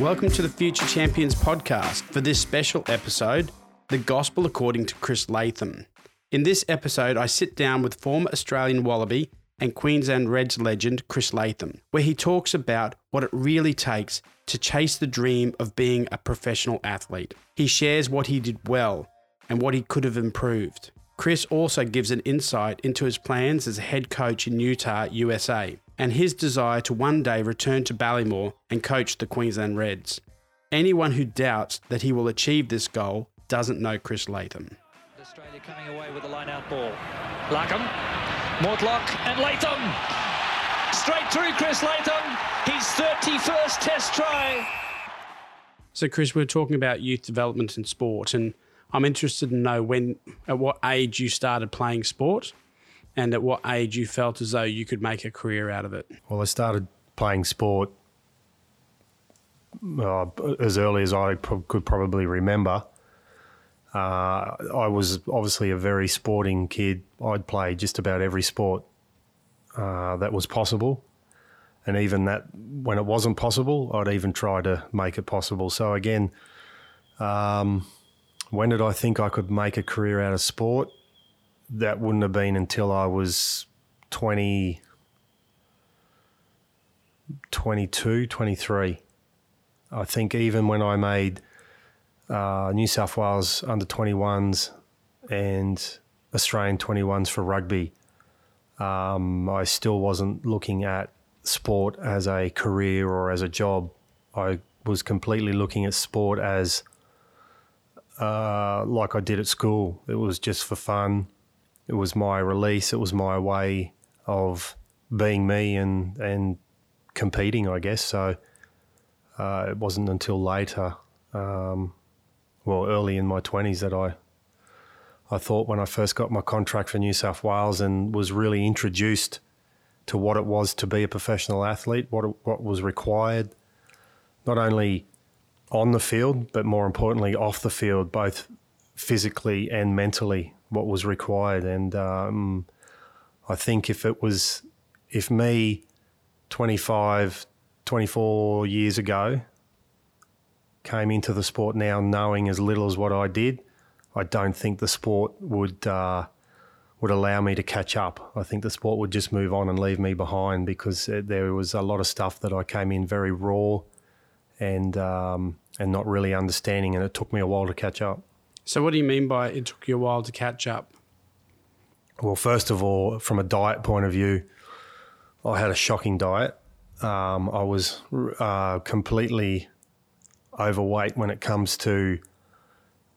Welcome to the Future Champions podcast for this special episode, The Gospel According to Chris Latham. In this episode, I sit down with former Australian Wallaby and Queensland Reds legend Chris Latham, where he talks about what it really takes to chase the dream of being a professional athlete. He shares what he did well and what he could have improved. Chris also gives an insight into his plans as a head coach in Utah, USA, and his desire to one day return to Ballymore and coach the Queensland Reds. Anyone who doubts that he will achieve this goal doesn't know Chris Latham. Australia coming away with a line-out ball. Larkham, Mortlock and Latham. Straight through Chris Latham. His 31st test try. So, Chris, we're talking about youth development in sport, and I'm interested to know when, at what age you started playing sport, and at what age you felt as though you could make a career out of it. Well, I started playing sport uh, as early as I pro- could probably remember. Uh, I was obviously a very sporting kid. I'd play just about every sport uh, that was possible. And even that, when it wasn't possible, I'd even try to make it possible. So, again, um, when did I think I could make a career out of sport? That wouldn't have been until I was 20, 22, 23. I think even when I made uh, New South Wales under 21s and Australian 21s for rugby, um, I still wasn't looking at sport as a career or as a job. I was completely looking at sport as uh, like I did at school. It was just for fun. It was my release. It was my way of being me and and competing, I guess. So uh, it wasn't until later, um, well, early in my twenties, that I I thought when I first got my contract for New South Wales and was really introduced to what it was to be a professional athlete, what what was required, not only on the field, but more importantly off the field, both physically and mentally, what was required. And um, I think if it was, if me, 25, 24 years ago, came into the sport now knowing as little as what I did, I don't think the sport would uh, would allow me to catch up. I think the sport would just move on and leave me behind because there was a lot of stuff that I came in very raw and um, and not really understanding, and it took me a while to catch up. So, what do you mean by it took you a while to catch up? Well, first of all, from a diet point of view, I had a shocking diet. Um, I was uh, completely overweight when it comes to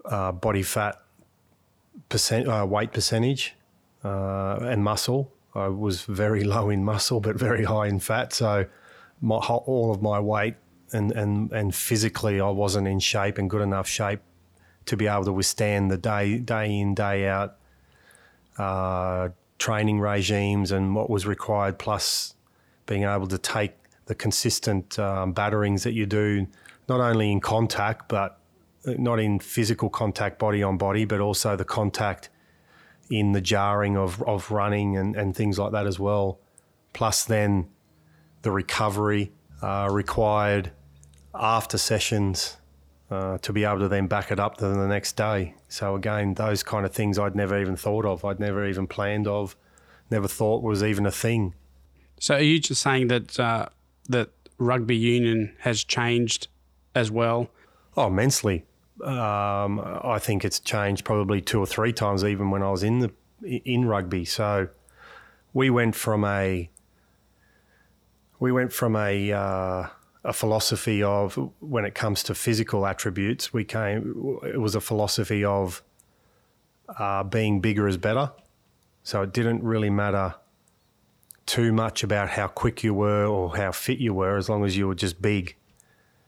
uh, body fat percent, uh, weight percentage, uh, and muscle. I was very low in muscle, but very high in fat. So, my, all of my weight and, and, and physically I wasn't in shape and good enough shape to be able to withstand the day day in day out uh, training regimes and what was required, plus being able to take the consistent um, batterings that you do, not only in contact but uh, not in physical contact body on body, but also the contact in the jarring of, of running and, and things like that as well. Plus then the recovery uh, required after sessions uh, to be able to then back it up to the next day. So again, those kind of things I'd never even thought of. I'd never even planned of. Never thought was even a thing. So are you just saying that uh, that rugby union has changed as well? Oh, immensely. Um, I think it's changed probably two or three times, even when I was in the in rugby. So we went from a we went from a uh, a philosophy of when it comes to physical attributes, we came. It was a philosophy of uh, being bigger is better. So it didn't really matter too much about how quick you were or how fit you were, as long as you were just big.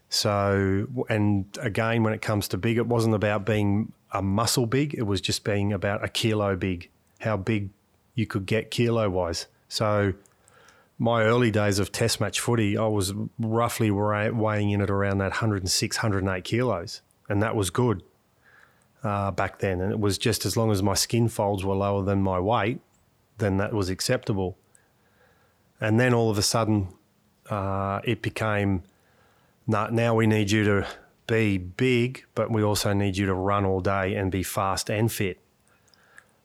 So, and again, when it comes to big, it wasn't about being a muscle big. It was just being about a kilo big, how big you could get kilo wise. So my early days of test match footy, I was roughly weighing in at around that 106, 108 kilos, and that was good uh, back then. And it was just as long as my skin folds were lower than my weight, then that was acceptable. And then all of a sudden, uh, it became now, now we need you to be big, but we also need you to run all day and be fast and fit.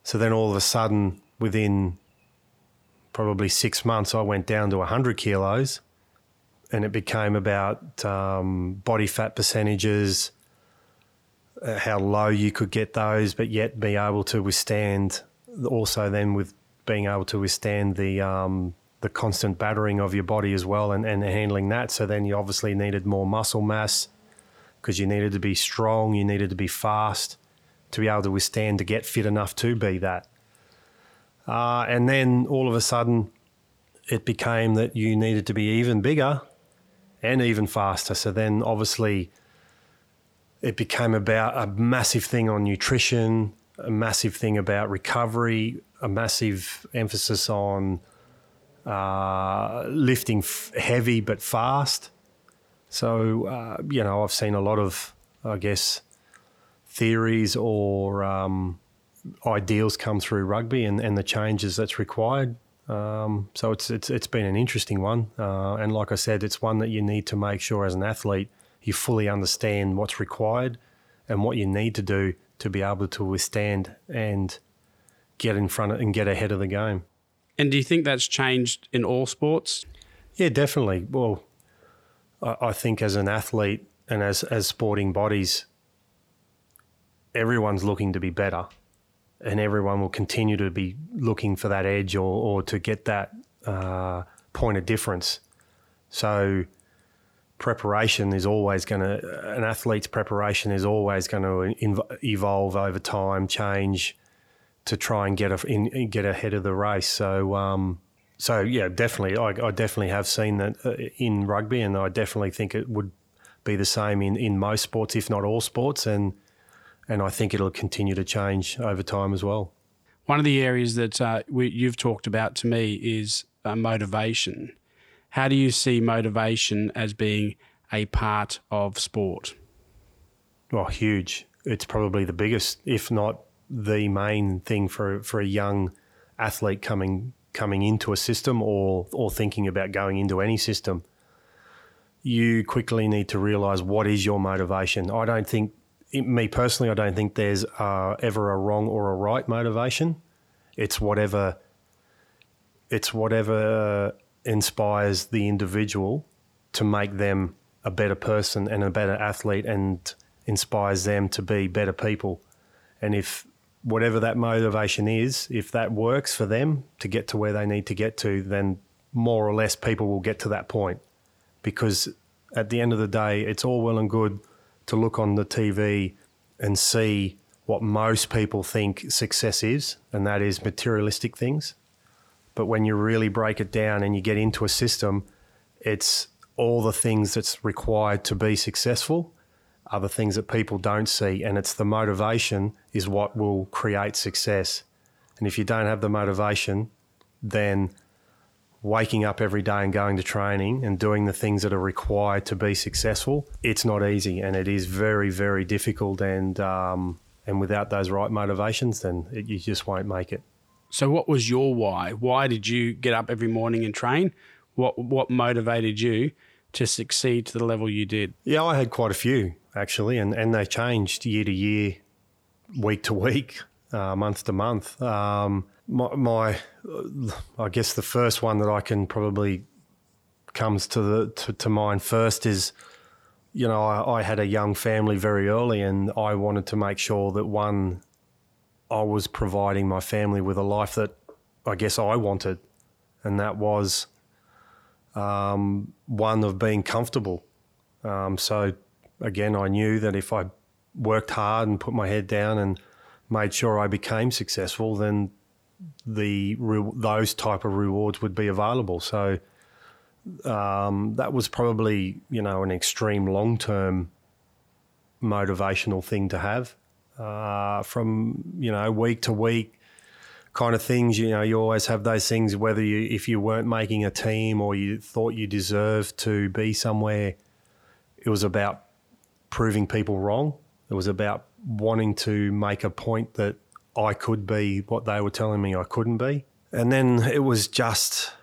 So then all of a sudden, within probably six months, I went down to 100 kilos and it became about um, body fat percentages, uh, how low you could get those, but yet be able to withstand. Also, then with being able to withstand the um, the constant battering of your body as well, and, and handling that. So then you obviously needed more muscle mass because you needed to be strong, you needed to be fast to be able to withstand to get fit enough to be that. Uh, and then all of a sudden, it became that you needed to be even bigger and even faster. So then, obviously, it became about a massive thing on nutrition, a massive thing about recovery, a massive emphasis on uh, lifting f- heavy but fast. So, uh, you know, I've seen a lot of, I guess, theories or um, ideals come through rugby and, and the changes that's required. Um, so it's, it's it's been an interesting one, uh, and like I said, it's one that you need to make sure as an athlete you fully understand what's required and what you need to do to be able to withstand and get in front of, and get ahead of the game. And do you think that's changed in all sports? Yeah, definitely. Well, I, I think as an athlete and as as sporting bodies, everyone's looking to be better and everyone will continue to be looking for that edge or, or to get that uh, point of difference. So, preparation is always going to, an athlete's preparation is always going to evolve over time, change to try and get a, in, get ahead of the race. So, um, so yeah, definitely, I, I, definitely have seen that uh, in rugby, and I definitely think it would be the same in, in most sports, if not all sports, and and I think it'll continue to change over time as well. One of the areas that uh, we, you've talked about to me is uh, motivation. How do you see motivation as being a part of sport? Well, huge. It's probably the biggest, if not the main thing for for a young athlete coming coming into a system or or thinking about going into any system. You quickly need to realize what is your motivation. I don't think me personally, I don't think there's uh, ever a wrong or a right motivation. It's whatever. It's whatever inspires the individual to make them a better person and a better athlete, and inspires them to be better people. And if whatever that motivation is, if that works for them to get to where they need to get to, then more or less people will get to that point. Because at the end of the day, it's all well and good to look on the TV and see what most people think success is, and that is materialistic things. But when you really break it down and you get into a system, it's all the things that's required to be successful are the things that people don't see. And it's the motivation is what will create success. And if you don't have the motivation, then waking up every day and going to training and doing the things that are required to be successful, it's not easy and it is very, very difficult. And um, and without those right motivations, then it, you just won't make it. So, what was your why? Why did you get up every morning and train? What what motivated you to succeed to the level you did? Yeah, I had quite a few actually, and and they changed year to year, week to week, uh, month to month. Um, my, my, I guess the first one that I can probably comes to the to, to mind first is, you know, I, I had a young family very early, and I wanted to make sure that one, I was providing my family with a life that I guess I wanted, and that was um, one of being comfortable. Um, so again, I knew that if I worked hard and put my head down and made sure I became successful, then the those type of rewards would be available. So um, that was probably you know an extreme long term motivational thing to have uh, from you know week to week kind of things. You know, you always have those things. Whether you if you weren't making a team or you thought you deserved to be somewhere, it was about proving people wrong. It was about wanting to make a point that I could be what they were telling me I couldn't be. And then it was just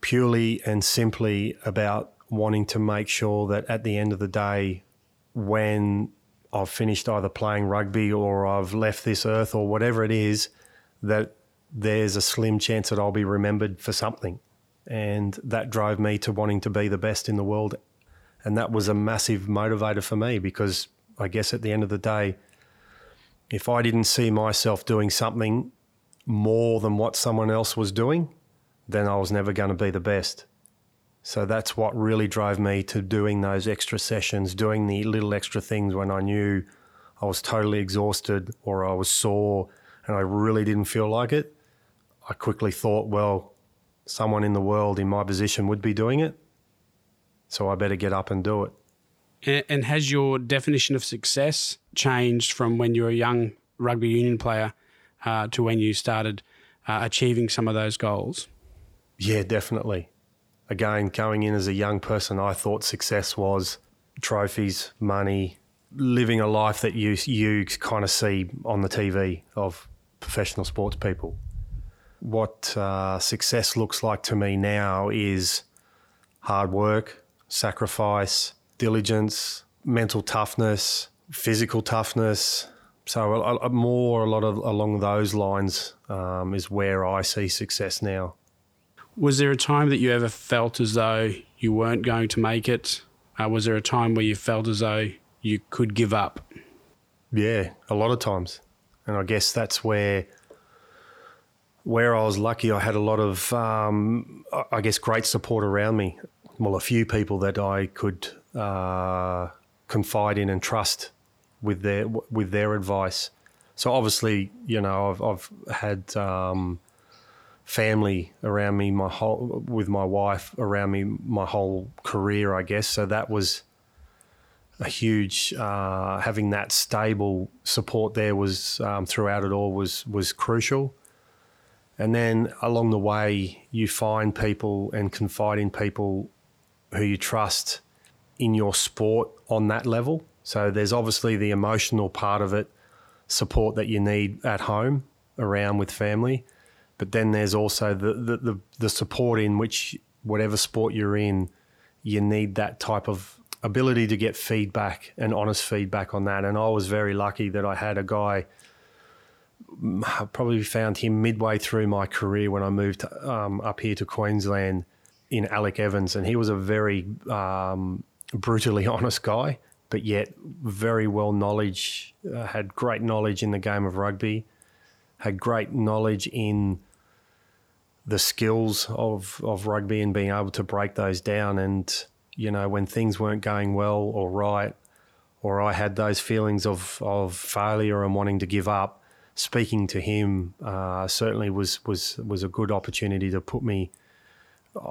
purely and simply about wanting to make sure that at the end of the day, when I've finished either playing rugby or I've left this earth or whatever it is, that there's a slim chance that I'll be remembered for something. And that drove me to wanting to be the best in the world. And that was a massive motivator for me because I guess at the end of the day, if I didn't see myself doing something more than what someone else was doing, then I was never going to be the best. So that's what really drove me to doing those extra sessions, doing the little extra things when I knew I was totally exhausted or I was sore and I really didn't feel like it. I quickly thought, well, someone in the world in my position would be doing it. So I better get up and do it. And, has your definition of success changed from when you were a young rugby union player uh, to when you started uh, achieving some of those goals? Yeah, definitely. Again, going in as a young person, I thought success was trophies, money, living a life that you you kind of see on the TV of professional sports people. What uh, success looks like to me now is hard work, sacrifice, diligence, mental toughness, physical toughness. So a, a more a lot of along those lines um, is where I see success now. Was there a time that you ever felt as though you weren't going to make it? Uh, was there a time where you felt as though you could give up? Yeah, a lot of times, and I guess that's where where I was lucky. I had a lot of, um, I guess, great support around me. Well, a few people that I could uh, confide in and trust with their with their advice. So obviously, you know, I've, I've had um, family around me my whole with my wife around me my whole career, I guess. So that was a huge uh, having that stable support there was um, throughout it all was was crucial. And then along the way, you find people and confide in people who you trust in your sport on that level. So there's obviously the emotional part of it, support that you need at home around with family. But then there's also the, the, the, the support in which, whatever sport you're in, you need that type of ability to get feedback and honest feedback on that. And I was very lucky that I had a guy. I probably found him midway through my career when I moved um, up here to Queensland in Alec Evans, and he was a very um, brutally honest guy, but yet very well knowledge, uh, had great knowledge in the game of rugby, had great knowledge in the skills of, of rugby and being able to break those down. And, you know, when things weren't going well or right, or I had those feelings of, of failure and wanting to give up, speaking to him uh, certainly was, was, was a good opportunity to put me,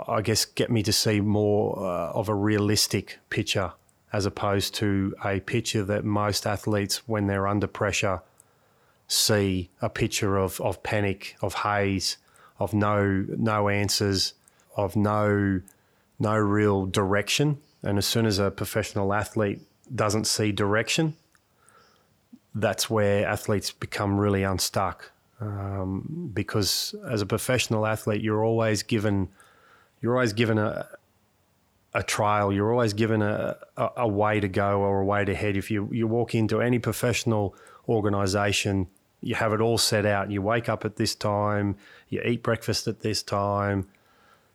I guess, get me to see more uh, of a realistic picture as opposed to a picture that most athletes, when they're under pressure, see a picture of, of panic, of haze, of no no answers, of no no real direction. And as soon as a professional athlete doesn't see direction, that's where athletes become really unstuck. Um, because as a professional athlete, you're always given you're always given a a trail. You're always given a, a, a way to go or a way to head. If you, you walk into any professional organisation, you have it all set out. You wake up at this time, you eat breakfast at this time,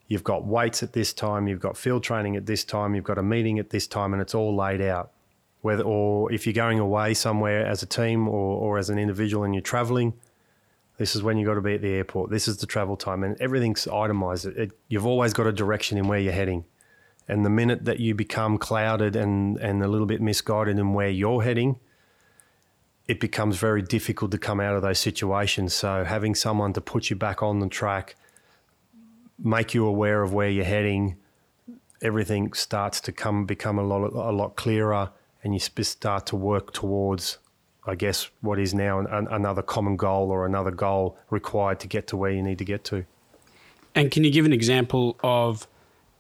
you've got weights at this time, you've got field training at this time, you've got a meeting at this time, and it's all laid out. Whether or if you're going away somewhere as a team or, or as an individual and you're traveling, this is when you've got to be at the airport. This is the travel time, and everything's itemized. It, it, you've always got a direction in where you're heading. And the minute that you become clouded and, and a little bit misguided in where you're heading, it becomes very difficult to come out of those situations. So having someone to put you back on the track, make you aware of where you're heading, everything starts to come become a lot a lot clearer, and you start to work towards, I guess, what is now an, another common goal or another goal required to get to where you need to get to. And can you give an example of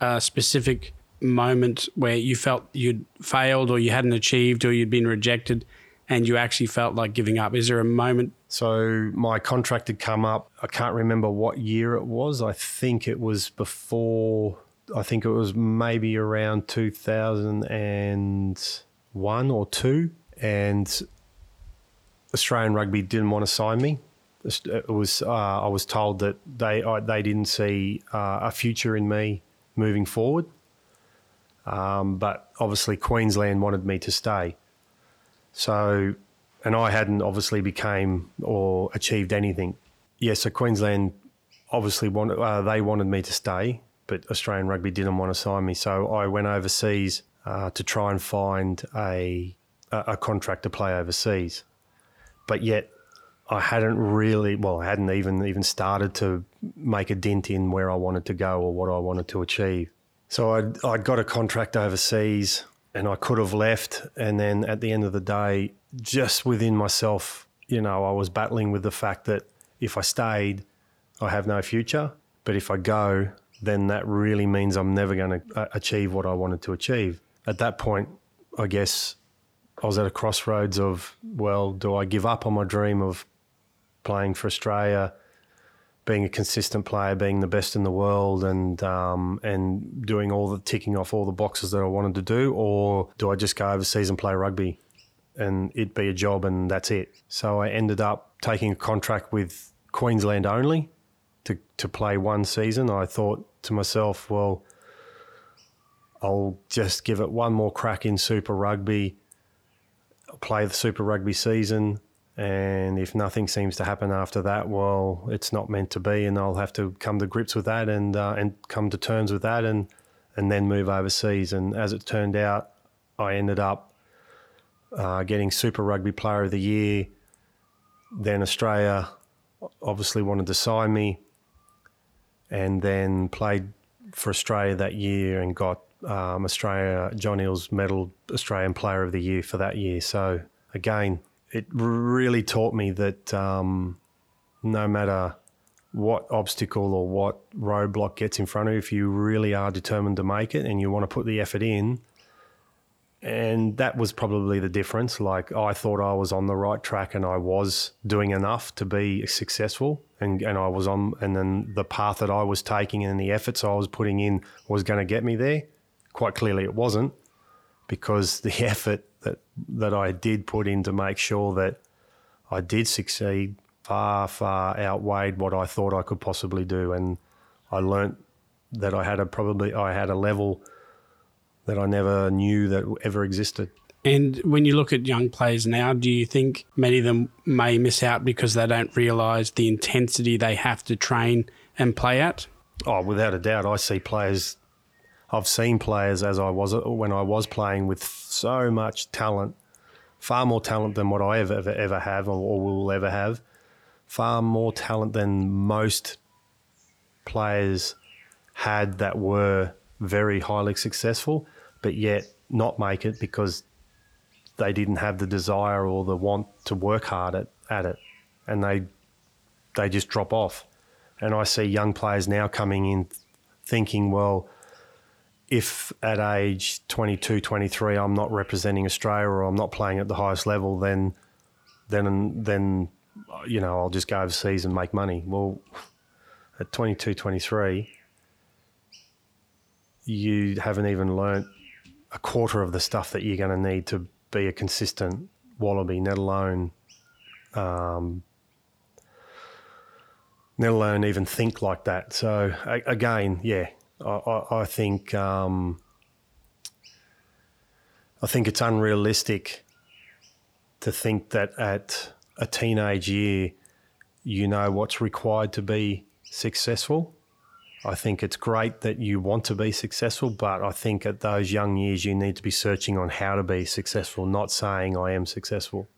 a specific moment where you felt you'd failed or you hadn't achieved or you'd been rejected and you actually felt like giving up? Is there a moment? So my contract had come up. I can't remember what year it was. I think it was before I think it was maybe around 2001 or two, and Australian Rugby didn't want to sign me. It was uh, I was told that they I, they didn't see uh, a future in me moving forward. Um, but obviously Queensland wanted me to stay. So, and I hadn't obviously became or achieved anything. Yeah, so Queensland obviously wanted uh, they wanted me to stay, but Australian Rugby didn't want to sign me. So I went overseas uh, to try and find a a contract to play overseas. But yet I hadn't really, well, I hadn't even even started to make a dent in where I wanted to go or what I wanted to achieve. So I'd, I'd got a contract overseas and I could have left. And then at the end of the day, just within myself, you know, I was battling with the fact that if I stayed, I have no future. But if I go, then that really means I'm never going to uh, achieve what I wanted to achieve. At that point, I guess I was at a crossroads of, well, do I give up on my dream of playing for Australia, being a consistent player, being the best in the world, and um, and doing all the ticking off all the boxes that I wanted to do, or do I just go overseas and play rugby, and it be a job and that's it? So I ended up taking a contract with Queensland only to to play one season. I thought to myself, well. I'll just give it one more crack in Super Rugby, play the Super Rugby season, and if nothing seems to happen after that, well, it's not meant to be, and I'll have to come to grips with that and uh, and come to terms with that, and and then move overseas. And as it turned out, I ended up uh, getting Super Rugby Player of the Year. Then Australia obviously wanted to sign me, and then played for Australia that year and got um, Australia John Eales Medal Australian Player of the Year for that year. So again, it really taught me that um, no matter what obstacle or what roadblock gets in front of you, if you really are determined to make it and you want to put the effort in, and that was probably the difference. Like I thought I was on the right track and I was doing enough to be successful, and and I was on, and then the path that I was taking and the efforts I was putting in was going to get me there. Quite clearly, it wasn't because the effort that that I did put in to make sure that I did succeed far far outweighed what I thought I could possibly do, and I learnt that I had a probably I had a level that I never knew that ever existed. And when you look at young players now, do you think many of them may miss out because they don't realise the intensity they have to train and play at? Oh, without a doubt, I see players I've seen players as I was when I was playing with so much talent, far more talent than what I ever ever, ever have or will ever have, far more talent than most players had that were very highly successful, but yet not make it because they didn't have the desire or the want to work hard at, at it, and they they just drop off. And I see young players now coming in thinking, well if at age 22, 23, I'm not representing Australia or I'm not playing at the highest level, then then then you know I'll just go overseas and make money. Well, at 22, 23, you haven't even learnt a quarter of the stuff that you're going to need to be a consistent wallaby, let alone um, let alone even think like that. So again, yeah, I, I, think um, I think it's unrealistic to think that at a teenage year you know what's required to be successful. I think it's great that you want to be successful, but I think at those young years you need to be searching on how to be successful, not saying I am successful.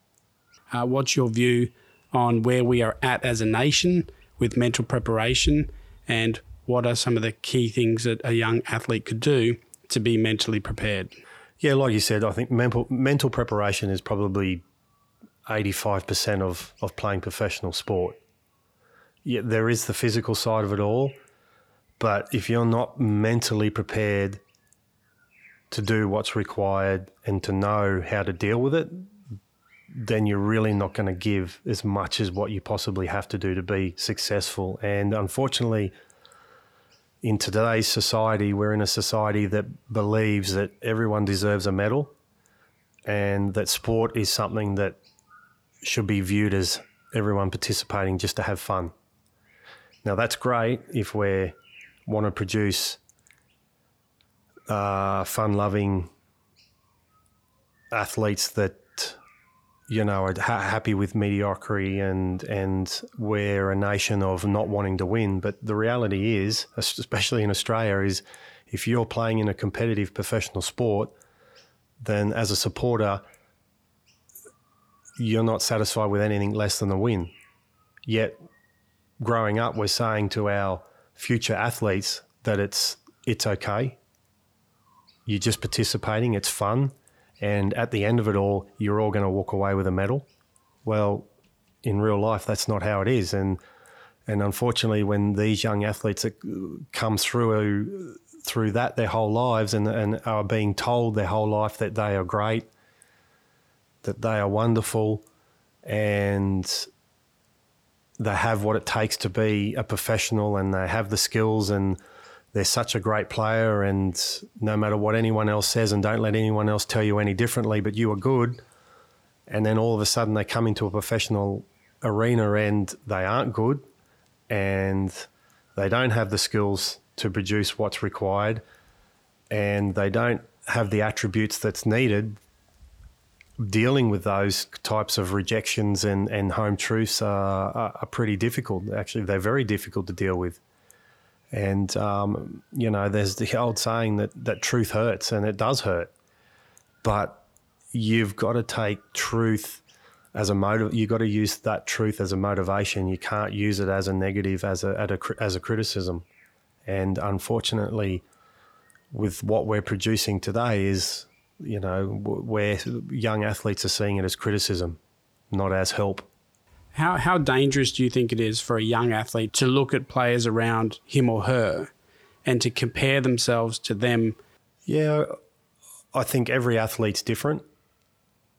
Uh, what's your view on where we are at as a nation with mental preparation and what are some of the key things that a young athlete could do to be mentally prepared? Yeah, like you said, I think mental mental preparation is probably eighty five percent of of playing professional sport. Yeah, there is the physical side of it all, but if you're not mentally prepared to do what's required and to know how to deal with it, then you're really not going to give as much as what you possibly have to do to be successful. And unfortunately, in today's society, we're in a society that believes that everyone deserves a medal and that sport is something that should be viewed as everyone participating just to have fun. Now, that's great if we want to produce uh, fun loving athletes that you know, are ha- happy with mediocrity and and we're a nation of not wanting to win. But the reality is, especially in Australia, is if you're playing in a competitive professional sport, then as a supporter, you're not satisfied with anything less than a win. Yet, growing up, we're saying to our future athletes that it's it's okay. You're just participating. It's fun and at the end of it all, you're all going to walk away with a medal. Well, in real life, that's not how it is, and and unfortunately, when these young athletes come through through that their whole lives and, and are being told their whole life that they are great, that they are wonderful, and they have what it takes to be a professional, and they have the skills and they're such a great player, and no matter what anyone else says, and don't let anyone else tell you any differently, but you are good. And then all of a sudden they come into a professional arena and they aren't good, and they don't have the skills to produce what's required, and they don't have the attributes that's needed. Dealing with those types of rejections and, and home truths are, are pretty difficult. Actually, they're very difficult to deal with. And um, you know, there's the old saying that that truth hurts, and it does hurt. But you've got to take truth as a motive. You've got to use that truth as a motivation. You can't use it as a negative, as a, a as a criticism. And unfortunately, with what we're producing today, is you know where young athletes are seeing it as criticism, not as help. How, how dangerous do you think it is for a young athlete to look at players around him or her and to compare themselves to them? Yeah, I think every athlete's different.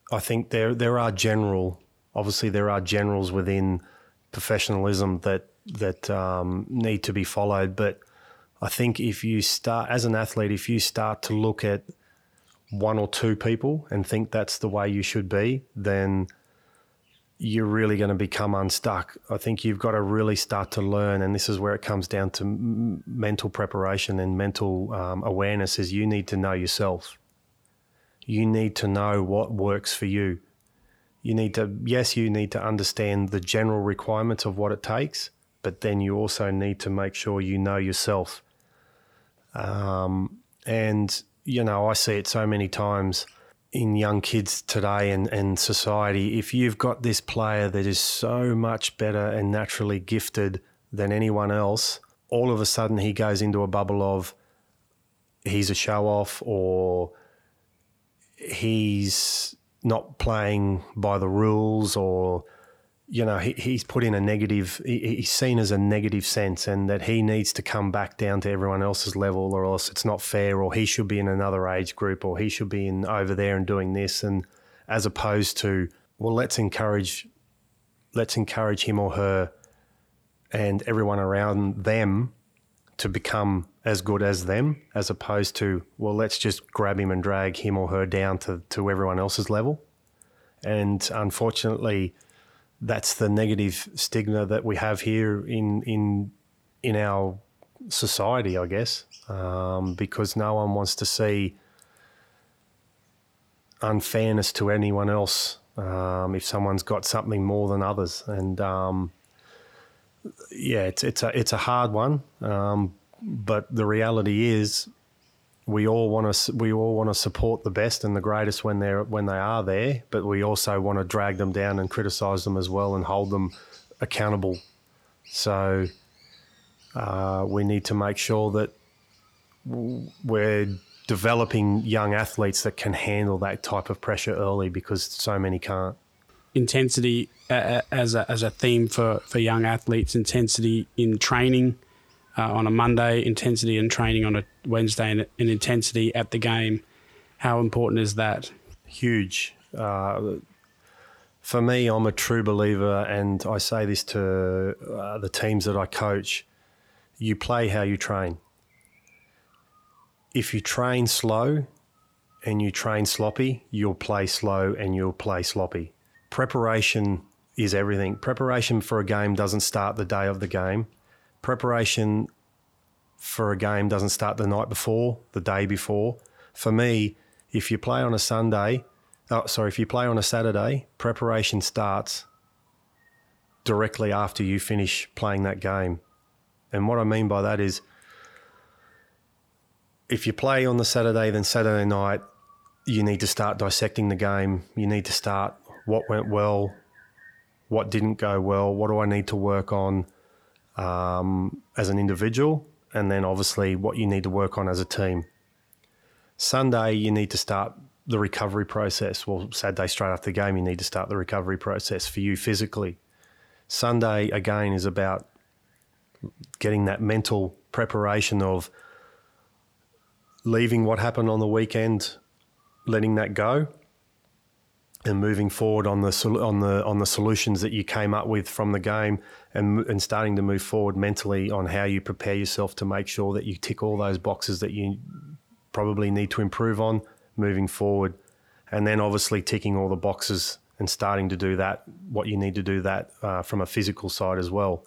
I think there there are general, obviously there are generals within professionalism that that um, need to be followed. But I think if you start as an athlete, if you start to look at one or two people and think that's the way you should be, then you're really going to become unstuck. I think you've got to really start to learn, and this is where it comes down to m- mental preparation and mental um, awareness. Is you need to know yourself. You need to know what works for you. You need to, yes, you need to understand the general requirements of what it takes, but then you also need to make sure you know yourself. Um, and you know, I see it so many times in young kids today and, and society, if you've got this player that is so much better and naturally gifted than anyone else, all of a sudden he goes into a bubble of he's a show off or he's not playing by the rules or you know, he, he's put in a negative, he, he's seen as a negative sense and that he needs to come back down to everyone else's level or else it's not fair or he should be in another age group or he should be in over there and doing this. And as opposed to, well, let's encourage, let's encourage him or her and everyone around them to become as good as them as opposed to, well, let's just grab him and drag him or her down to, to everyone else's level. And unfortunately, that's the negative stigma that we have here in in in our society, I guess, um, because no one wants to see unfairness to anyone else um, if someone's got something more than others, and um, yeah, it's it's a it's a hard one, um, but the reality is we all want to we all want to support the best and the greatest when they're when they are there, but we also want to drag them down and criticize them as well and hold them accountable. So uh, we need to make sure that we're developing young athletes that can handle that type of pressure early because so many can't. Intensity uh, as a, as a theme for, for young athletes, intensity in training uh, on a Monday, intensity and training on a Wednesday, and, and, intensity at the game. How important is that? Huge. Uh, for me, I'm a true believer, and I say this to uh, the teams that I coach you play how you train. if you train slow and you train sloppy, you'll play slow and you'll play sloppy. Preparation is everything. Preparation for a game doesn't start the day of the game. Preparation for a game doesn't start the night before, the day before. For me, if you play on a Sunday, oh, sorry, if you play on a Saturday, preparation starts directly after you finish playing that game. And what I mean by that is if you play on the Saturday, then Saturday night, you need to start dissecting the game. You need to start what went well, what didn't go well, what do I need to work on um, as an individual, and then obviously what you need to work on as a team. Sunday, you need to start the recovery process. Well, Saturday, straight after the game, you need to start the recovery process for you physically. Sunday, again, is about getting that mental preparation of leaving what happened on the weekend, letting that go, and moving forward on the on the on the solutions that you came up with from the game, and and starting to move forward mentally on how you prepare yourself to make sure that you tick all those boxes that you probably need to improve on moving forward, and then obviously ticking all the boxes and starting to do that what you need to do that uh, from a physical side as well,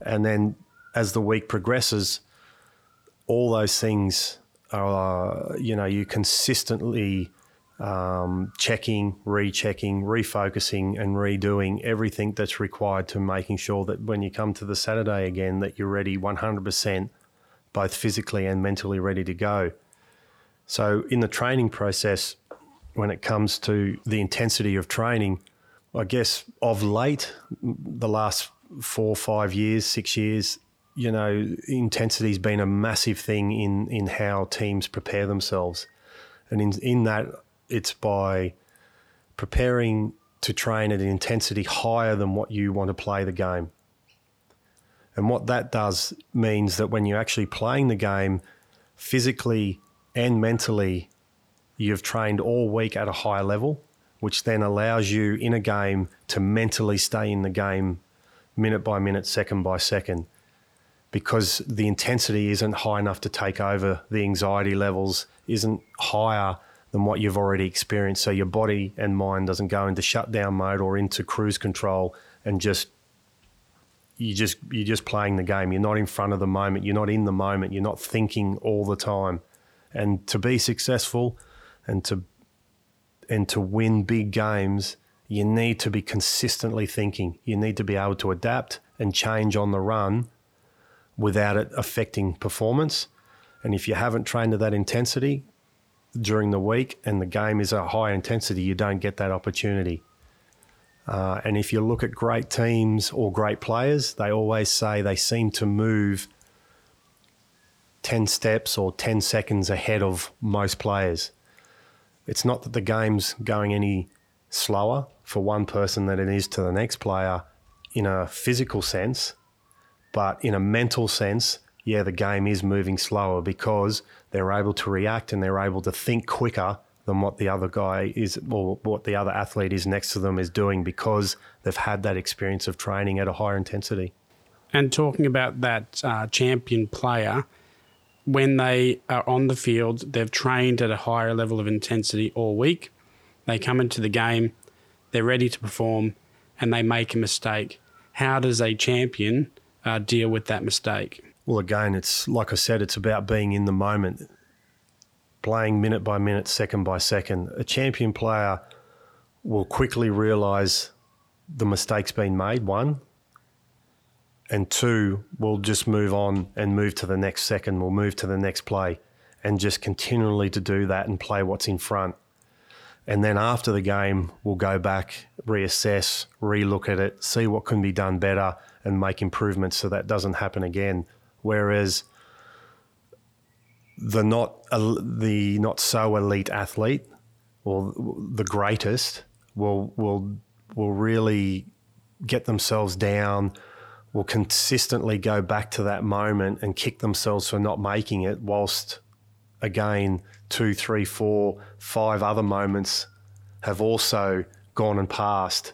and then as the week progresses, all those things are you know you consistently um, checking, rechecking, refocusing, and redoing everything that's required to making sure that when you come to the Saturday again, that you're ready 100%, both physically and mentally ready to go. So in the training process, when it comes to the intensity of training, I guess of late, the last four, five years, six years, you know, intensity's been a massive thing in in how teams prepare themselves, and in in that it's by preparing to train at an intensity higher than what you want to play the game. And what that does means that when you're actually playing the game, physically and mentally, you've trained all week at a high level, which then allows you in a game to mentally stay in the game minute by minute, second by second because the intensity isn't high enough to take over, the anxiety levels isn't higher than what you've already experienced. So your body and mind doesn't go into shutdown mode or into cruise control and just you just you're just playing the game. You're not in front of the moment. You're not in the moment. You're not thinking all the time. And to be successful and to and to win big games, you need to be consistently thinking. You need to be able to adapt and change on the run without it affecting performance. And if you haven't trained to that intensity during the week and the game is a high intensity, you don't get that opportunity. Uh, and if you look at great teams or great players, they always say they seem to move 10 steps or 10 seconds ahead of most players. It's not that the game's going any slower for one person than it is to the next player in a physical sense. But in a mental sense, yeah, the game is moving slower because they're able to react and they're able to think quicker than what the other guy is or what the other athlete is next to them is doing because they've had that experience of training at a higher intensity. And talking about that uh, champion player, when they are on the field, they've trained at a higher level of intensity all week. They come into the game, they're ready to perform, and they make a mistake. How does a champion uh, deal with that mistake? Well, again, it's like I said, it's about being in the moment, playing minute by minute, second by second. A champion player will quickly realise the mistake's been made, one, and two, we'll just move on and move to the next second, we'll move to the next play, and just continually to do that and play what's in front. And then after the game, we'll go back, reassess, relook at it, see what can be done better, and make improvements so that doesn't happen again. Whereas the not the not so elite athlete or the greatest will will will really get themselves down will consistently go back to that moment and kick themselves for not making it whilst again two three four five other moments have also gone and passed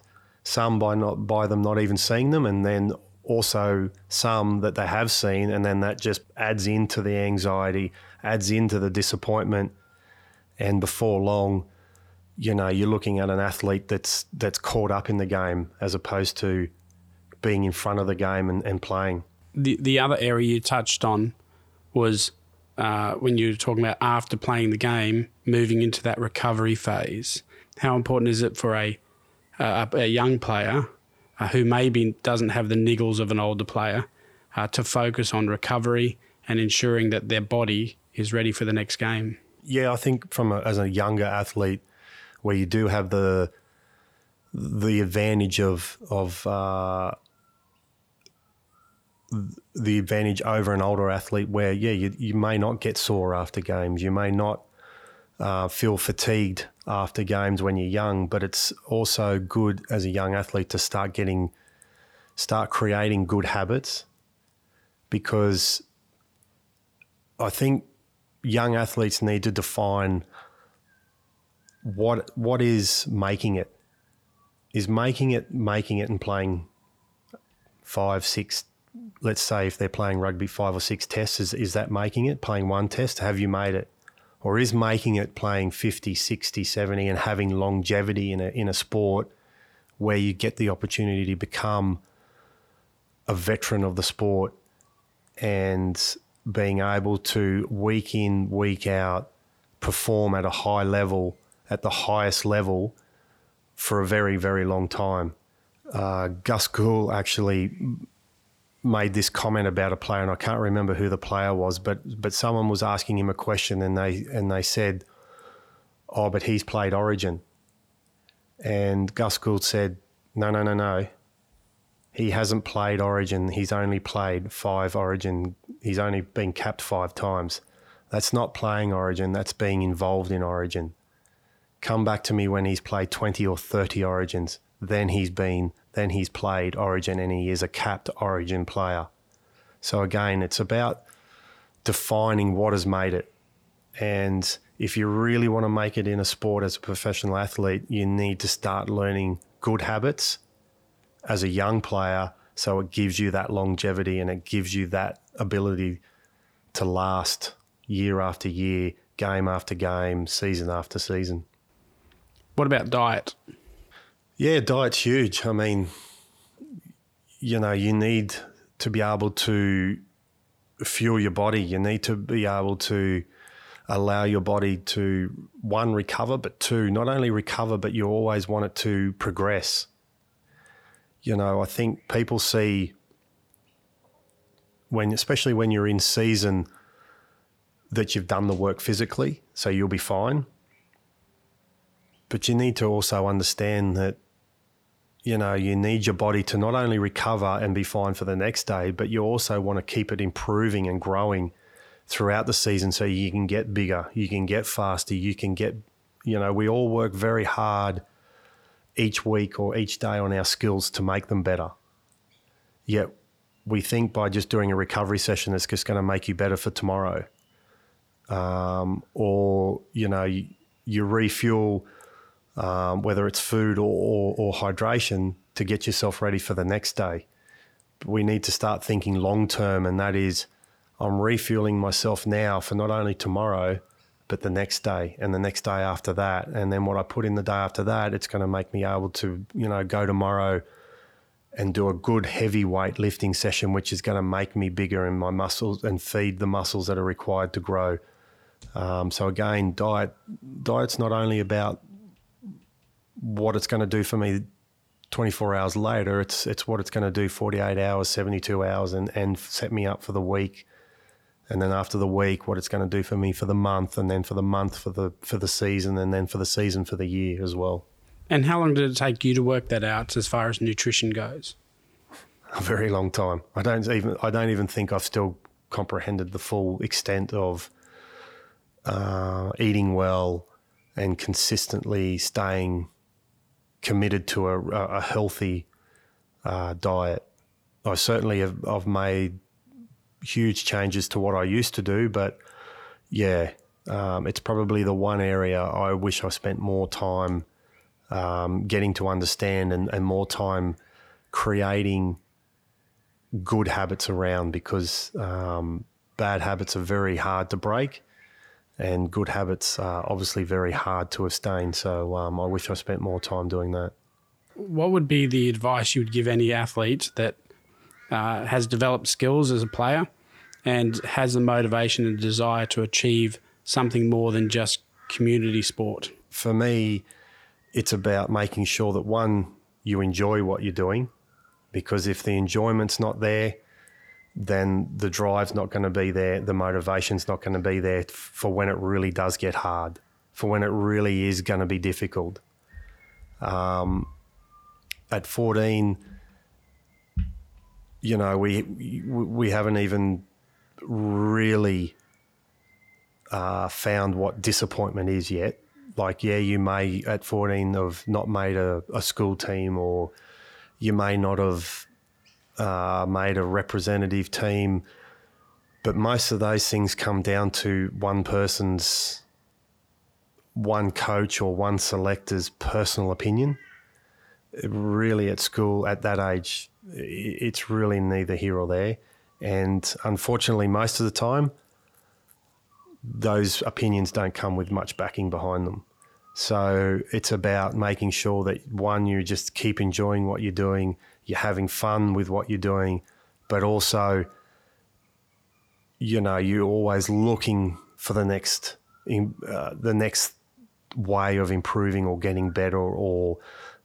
some by not by them not even seeing them, and then also some that they have seen, and then that just adds into the anxiety, adds into the disappointment, and before long, you know, you're looking at an athlete that's that's caught up in the game as opposed to being in front of the game and, and playing. The the other area you touched on was uh, when you were talking about after playing the game, moving into that recovery phase. How important is it for a a, a young player uh, who maybe doesn't have the niggles of an older player uh, to focus on recovery and ensuring that their body is ready for the next game? Yeah, I think from a, as a younger athlete, where you do have the the advantage of of uh, the advantage over an older athlete where yeah you, you may not get sore after games you may not uh, feel fatigued after games when you're young but it's also good as a young athlete to start getting start creating good habits because I think young athletes need to define what what is making it. Is making it making it and playing five six let's say if they're playing rugby five or six tests is, is that making it? Playing one test? Have you made it or is making it playing 50 60 70 and having longevity in a, in a sport where you get the opportunity to become a veteran of the sport and being able to week in week out perform at a high level at the highest level for a very, very long time. Uh, Gus Gould actually made this comment about a player, and I can't remember who the player was, but but someone was asking him a question, and they and they said, "Oh, but he's played Origin," and Gus Gould said, "No, no, no, no. He hasn't played Origin. He's only played five Origin. He's only been capped five times. That's not playing Origin. That's being involved in Origin." come back to me when he's played 20 or 30 origins. Then he's been, then he's played origin and he is a capped origin player. So again, it's about defining what has made it. And if you really want to make it in a sport as a professional athlete, you need to start learning good habits as a young player so it gives you that longevity and it gives you that ability to last year after year, game after game, season after season. What about diet? Yeah, diet's huge. I mean, you know, you need to be able to fuel your body. You need to be able to allow your body to one recover, but two, not only recover, but you always want it to progress. You know, I think people see when, especially when you're in season, that you've done the work physically, so you'll be fine. But you need to also understand that, you know, you need your body to not only recover and be fine for the next day, but you also want to keep it improving and growing throughout the season so you can get bigger, you can get faster, you can get, you know, we all work very hard each week or each day on our skills to make them better. Yet we think by just doing a recovery session, it's just going to make you better for tomorrow. Um, or, you know, you, you refuel um, whether it's food or, or, or, hydration, to get yourself ready for the next day. We need to start thinking long term, and that is I'm refueling myself now for not only tomorrow, but the next day and the next day after that. And then what I put in the day after that, it's going to make me able to, you know, go tomorrow and do a good heavy weight lifting session, which is going to make me bigger in my muscles and feed the muscles that are required to grow. Um, so again, diet diet's not only about what it's going to do for me 24 hours later. It's it's what it's going to do 48 hours, 72 hours, and and set me up for the week. And then after the week, what it's going to do for me for the month, and then for the month for the for the season, and then for the season for the year as well. And how long did it take you to work that out as far as nutrition goes? A very long time. I don't even I don't even think I've still comprehended the full extent of uh, eating well and consistently staying committed to a, a healthy uh, diet. I certainly have I've made huge changes to what I used to do, but yeah, um, it's probably the one area I wish I spent more time um, getting to understand and, and more time creating good habits around because um, bad habits are very hard to break and good habits are obviously very hard to abstain. So um, I wish I spent more time doing that. What would be the advice you would give any athlete that uh, has developed skills as a player and has the motivation and desire to achieve something more than just community sport? For me, it's about making sure that one, you enjoy what you're doing, because if the enjoyment's not there, then the drive's not going to be there, the motivation's not going to be there for when it really does get hard, for when it really is going to be difficult. Um, at 14, you know, we we haven't even really uh, found what disappointment is yet. Like, yeah, you may at 14 have not made a, a school team, or you may not have uh, made a representative team, but most of those things come down to one person's, one coach or one selector's personal opinion. Really, at school at that age, it's really neither here or there. And unfortunately, most of the time, those opinions don't come with much backing behind them. So it's about making sure that one, you just keep enjoying what you're doing, you're having fun with what you're doing, but also, you know, you're always looking for the next, uh, the next way of improving or getting better, or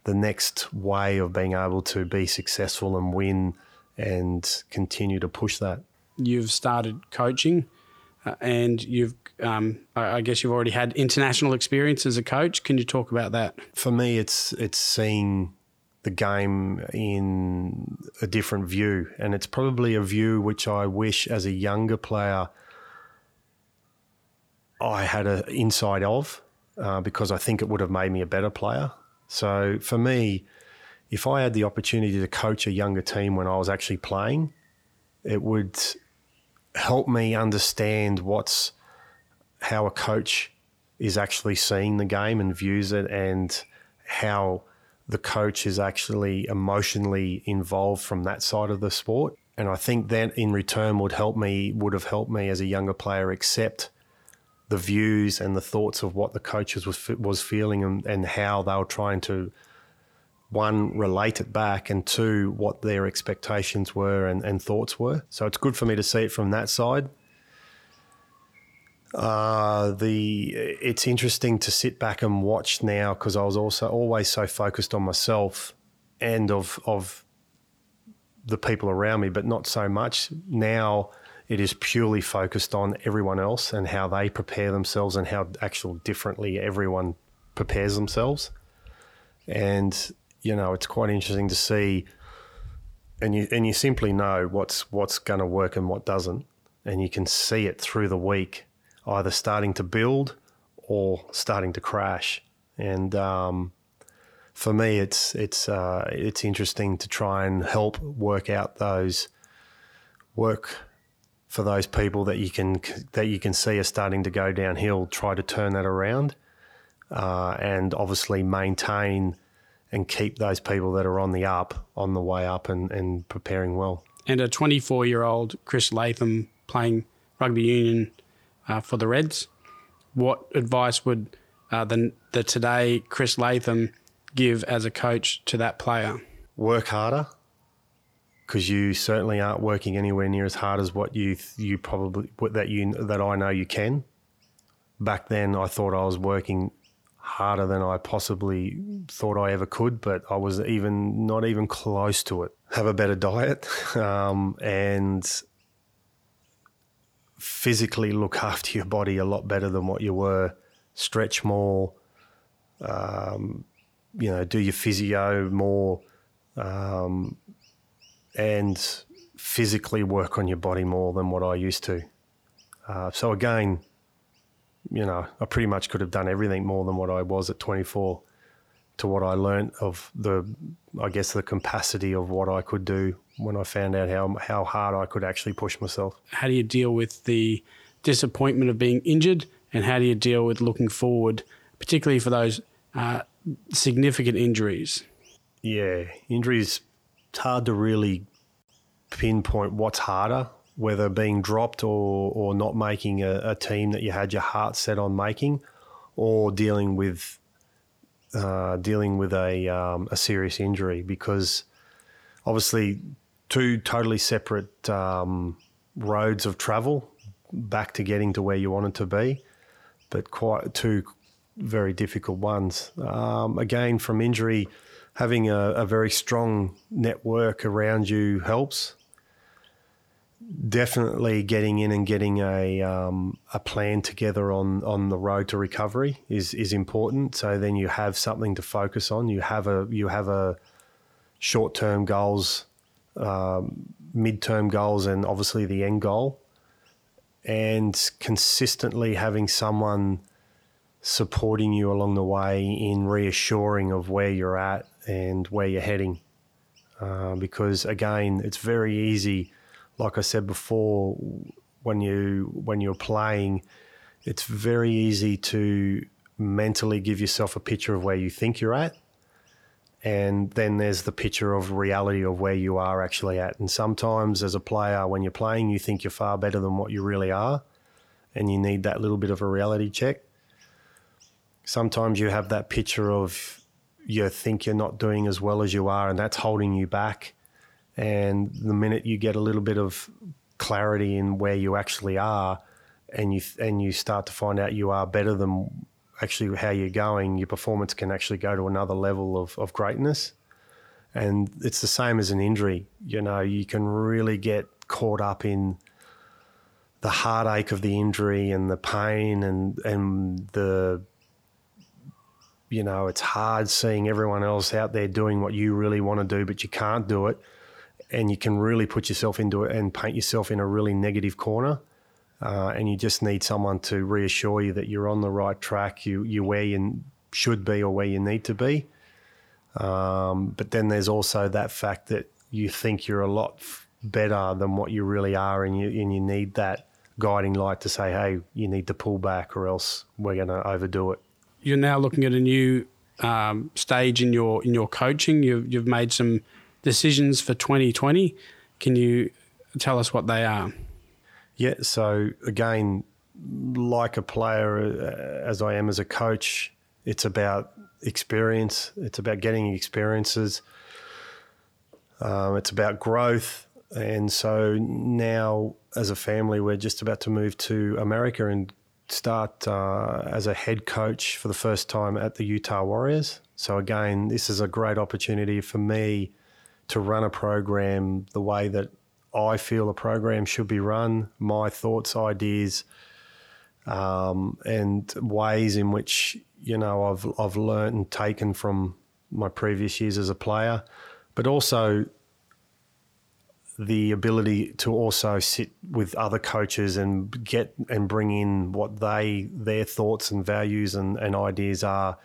the next way of being able to be successful and win and continue to push that. You've started coaching, uh, and you've, um, I guess, you've already had international experience as a coach. Can you talk about that? For me, it's it's seeing the game in a different view. And it's probably a view which I wish as a younger player I had an insight of uh, because I think it would have made me a better player. So for me, if I had the opportunity to coach a younger team when I was actually playing, it would help me understand what's how a coach is actually seeing the game and views it and how the coach is actually emotionally involved from that side of the sport. And I think that in return would help me, would have helped me as a younger player accept the views and the thoughts of what the coaches was was feeling and, and how they were trying to one relate it back and two what their expectations were and, and thoughts were. So it's good for me to see it from that side. Uh, the it's interesting to sit back and watch now because I was also always so focused on myself and of of the people around me, but not so much now. It is purely focused on everyone else and how they prepare themselves and how actual differently everyone prepares themselves. And you know, it's quite interesting to see, and you and you simply know what's what's going to work and what doesn't, and you can see it through the week either starting to build or starting to crash. And um, for me, it's it's uh, it's interesting to try and help work out those work for those people that you can that you can see are starting to go downhill. Try to turn that around, uh, and obviously maintain and keep those people that are on the up on the way up and, and preparing well. And a 24 year old Chris Latham playing rugby union uh, for the Reds. What advice would uh, the, the today Chris Latham give as a coach to that player? Work harder because you certainly aren't working anywhere near as hard as what you you probably that you that I know you can. Back then, I thought I was working harder than I possibly thought I ever could, but I was even not even close to it. Have a better diet um, and physically look after your body a lot better than what you were. Stretch more, um, you know, do your physio more, um, and physically work on your body more than what I used to. Uh, so again, you know, I pretty much could have done everything more than what I was at 24 to what I learned of the, I guess, the capacity of what I could do when I found out how how hard I could actually push myself. How do you deal with the disappointment of being injured, and how do you deal with looking forward, particularly for those uh, significant injuries? Yeah, injuries. It's hard to really pinpoint what's harder, whether being dropped or, or not making a, a team that you had your heart set on making, or dealing with uh, dealing with a um, a serious injury because obviously two totally separate um, roads of travel back to getting to where you wanted to be, but quite two very difficult ones. Um, again, from injury, having a, a, very strong network around you helps. Definitely getting in and getting a um, a plan together on, on the road to recovery is is important. So then you have something to focus on. You have a you have a short term goals, um, mid term goals, and obviously the end goal. And consistently having someone supporting you along the way in reassuring of where you're at and where you're heading. Uh, because again, it's very easy, like I said before, when you when you're playing, it's very easy to mentally give yourself a picture of where you think you're at. And then there's the picture of reality of where you are actually at. And sometimes, as a player, when you're playing, you think you're far better than what you really are. And you need that little bit of a reality check sometimes you have that picture of you think you're not doing as well as you are, and that's holding you back. And the minute you get a little bit of clarity in where you actually are, and you and you start to find out you are better than actually how you're going, your performance can actually go to another level of, of greatness. And it's the same as an injury. You know, you can really get caught up in the heartache of the injury and the pain and and the you know, it's hard seeing everyone else out there doing what you really want to do, but you can't do it. And you can really put yourself into it and paint yourself in a really negative corner. Uh, and you just need someone to reassure you that you're on the right track, you, you're where you should be or where you need to be. Um, but then there's also that fact that you think you're a lot better than what you really are, and you, and you need that guiding light to say, hey, you need to pull back or else we're going to overdo it you're now looking at a new um, stage in your in your coaching. You've you've made some decisions for 2020. Can you tell us what they are? Yeah. So again, like a player, uh, as I am as a coach, it's about experience. It's about getting experiences. Um, it's about growth. And so now, as a family, we're just about to move to America and start uh, as a head coach for the first time at the Utah Warriors. So, again, this is a great opportunity for me to run a program the way that I feel a program should be run, my thoughts, ideas, um, and ways in which, you know, I've, I've learned and taken from my previous years as a player, but also the ability to also sit with other coaches and get and bring in what they their thoughts and values and, and ideas are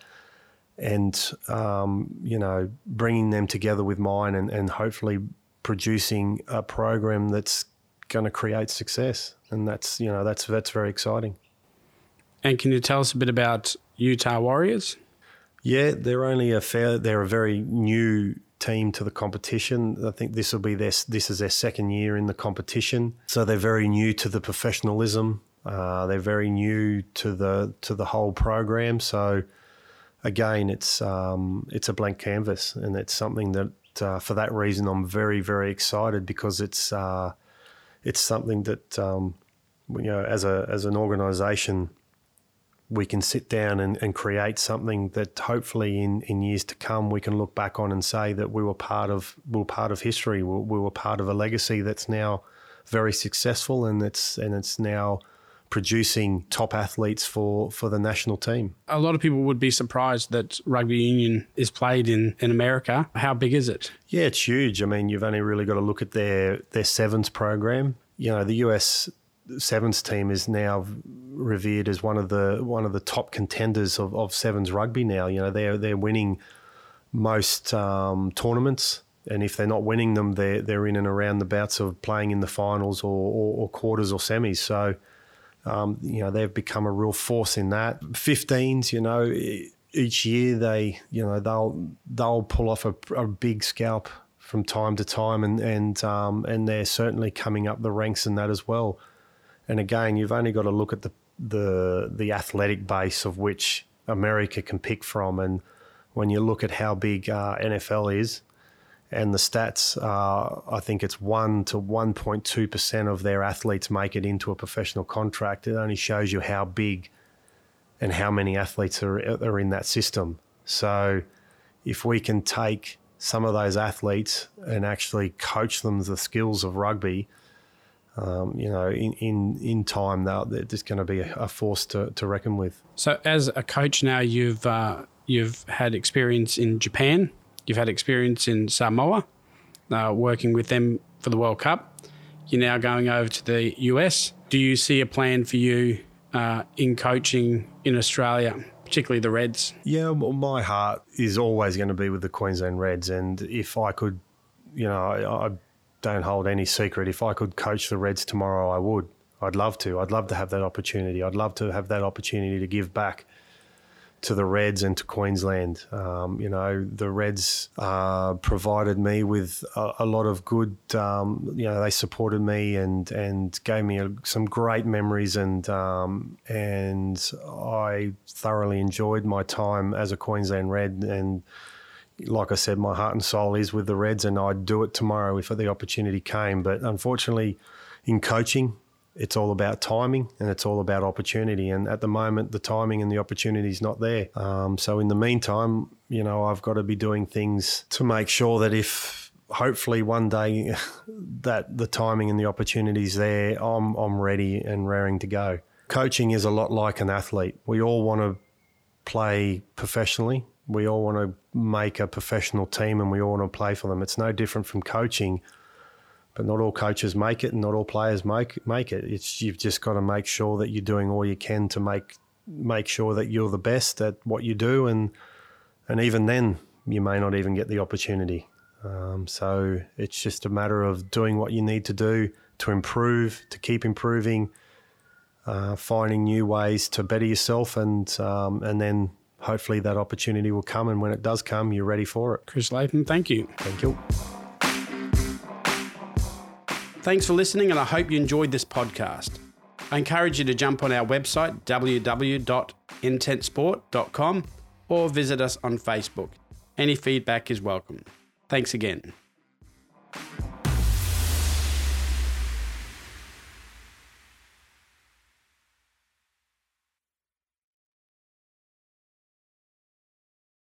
and um, you know bringing them together with mine and, and hopefully producing a program that's going to create success and that's you know that's that's very exciting and can you tell us a bit about Utah Warriors yeah they're only a fair they're a very new team to the competition. I think this will be their this is their second year in the competition, so they're very new to the professionalism. Uh, they're very new to the to the whole program. So again, it's um, it's a blank canvas, and it's something that uh, for that reason I'm very very excited because it's uh, it's something that um, you know as a as an organisation we can sit down and, and create something that hopefully in, in years to come we can look back on and say that we were part of we were part of history. We, we were part of a legacy that's now very successful and it's and it's now producing top athletes for, for the national team. A lot of people would be surprised that rugby union is played in, in America. How big is it? Yeah, it's huge. I mean, you've only really got to look at their their sevens program. You know, the US sevens team is now revered as one of the one of the top contenders of, of sevens rugby now. You know, they're they're winning most um, tournaments, and if they're not winning them, they're they're in and around the bouts of playing in the finals or, or, or quarters or semis. So, um, you know, they've become a real force in that. 15s, you know, each year they you know they'll they'll pull off a, a big scalp from time to time, and and um, and they're certainly coming up the ranks in that as well. And again, you've only got to look at the the the athletic base of which America can pick from, and when you look at how big uh, NFL is, and the stats, uh, I think it's one to one point two percent of their athletes make it into a professional contract. It only shows you how big and how many athletes are are in that system. So, if we can take some of those athletes and actually coach them the skills of rugby, um, you know, in, in, in time, they're just going to be a, a, force to, to reckon with. So, as a coach now, you've uh, you've had experience in Japan, you've had experience in Samoa, uh, working with them for the World Cup. You're now going over to the US. Do you see a plan for you uh, in coaching in Australia? particularly the Reds? Yeah, well, my heart is always going to be with the Queensland Reds, and if I could, you know, I, I don't hold any secret. If I could coach the Reds tomorrow, I would. I'd love to. I'd love to have that opportunity. I'd love to have that opportunity to give back to the Reds and to Queensland. Um, you know, the Reds uh, provided me with a, a lot of good. Um, you know, they supported me and and gave me a, some great memories, and um, and I thoroughly enjoyed my time as a Queensland Red. And like I said, my heart and soul is with the Reds, and I'd do it tomorrow if the opportunity came. But unfortunately, in coaching, it's all about timing and it's all about opportunity. And at the moment, the timing and the opportunity is not there. Um, so in the meantime, you know, I've got to be doing things to make sure that if hopefully one day that the timing and the opportunity is there, I'm I'm ready and raring to go. Coaching is a lot like an athlete. We all want to play professionally. We all want to make a professional team and we all want to play for them. It's no different from coaching but not all coaches make it and not all players make make it. It's you've just got to make sure that you're doing all you can to make make sure that you're the best at what you do, and and even then you may not even get the opportunity. Um, so it's just a matter of doing what you need to do to improve, to keep improving, uh, finding new ways to better yourself, and um, and then hopefully that opportunity will come. And when it does come, you're ready for it. Chris Latham, thank you. Thank you. Thanks for listening, and I hope you enjoyed this podcast. I encourage you to jump on our website, www.intentsport.com, or visit us on Facebook. Any feedback is welcome. Thanks again.